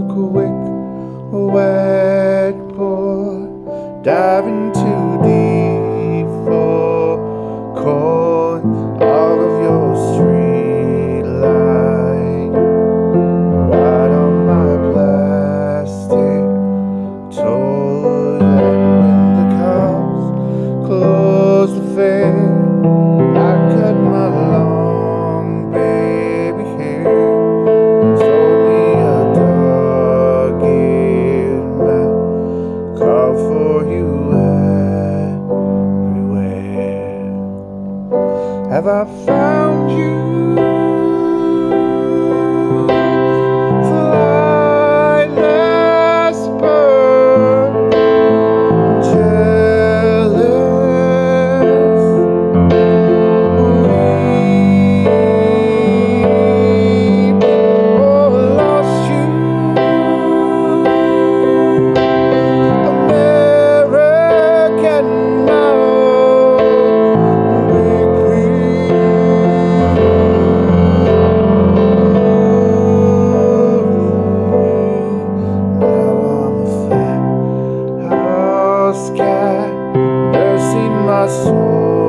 a quick, wet pour, diving too deep for cold all of your street light. Wide on my plastic toy. have I found you? Mercy my soul.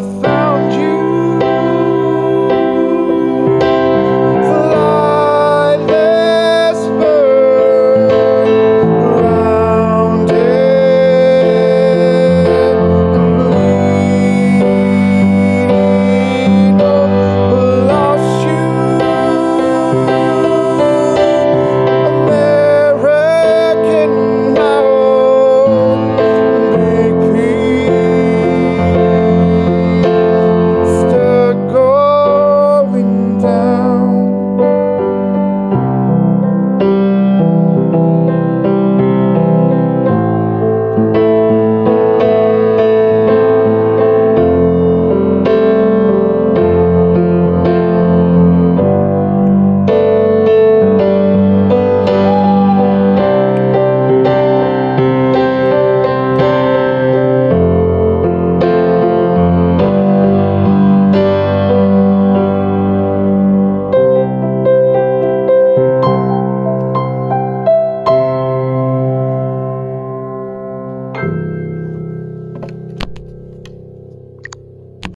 I found